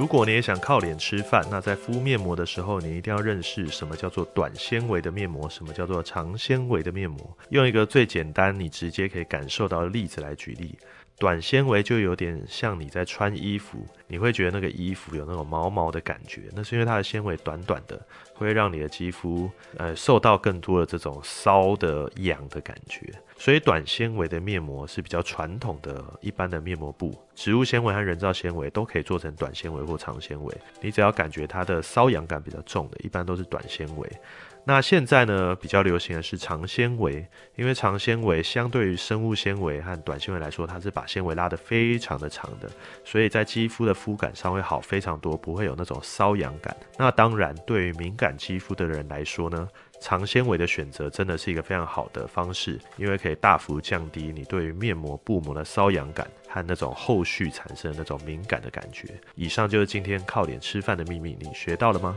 如果你也想靠脸吃饭，那在敷面膜的时候，你一定要认识什么叫做短纤维的面膜，什么叫做长纤维的面膜。用一个最简单、你直接可以感受到的例子来举例。短纤维就有点像你在穿衣服，你会觉得那个衣服有那种毛毛的感觉，那是因为它的纤维短短的，会让你的肌肤呃受到更多的这种骚的痒的感觉。所以短纤维的面膜是比较传统的一般的面膜布，植物纤维和人造纤维都可以做成短纤维或长纤维。你只要感觉它的瘙痒感比较重的，一般都是短纤维。那现在呢，比较流行的是长纤维，因为长纤维相对于生物纤维和短纤维来说，它是把纤维拉得非常的长的，所以在肌肤的肤感上会好非常多，不会有那种瘙痒感。那当然，对于敏感肌肤的人来说呢，长纤维的选择真的是一个非常好的方式，因为可以大幅降低你对于面膜布膜的瘙痒感和那种后续产生的那种敏感的感觉。以上就是今天靠脸吃饭的秘密，你学到了吗？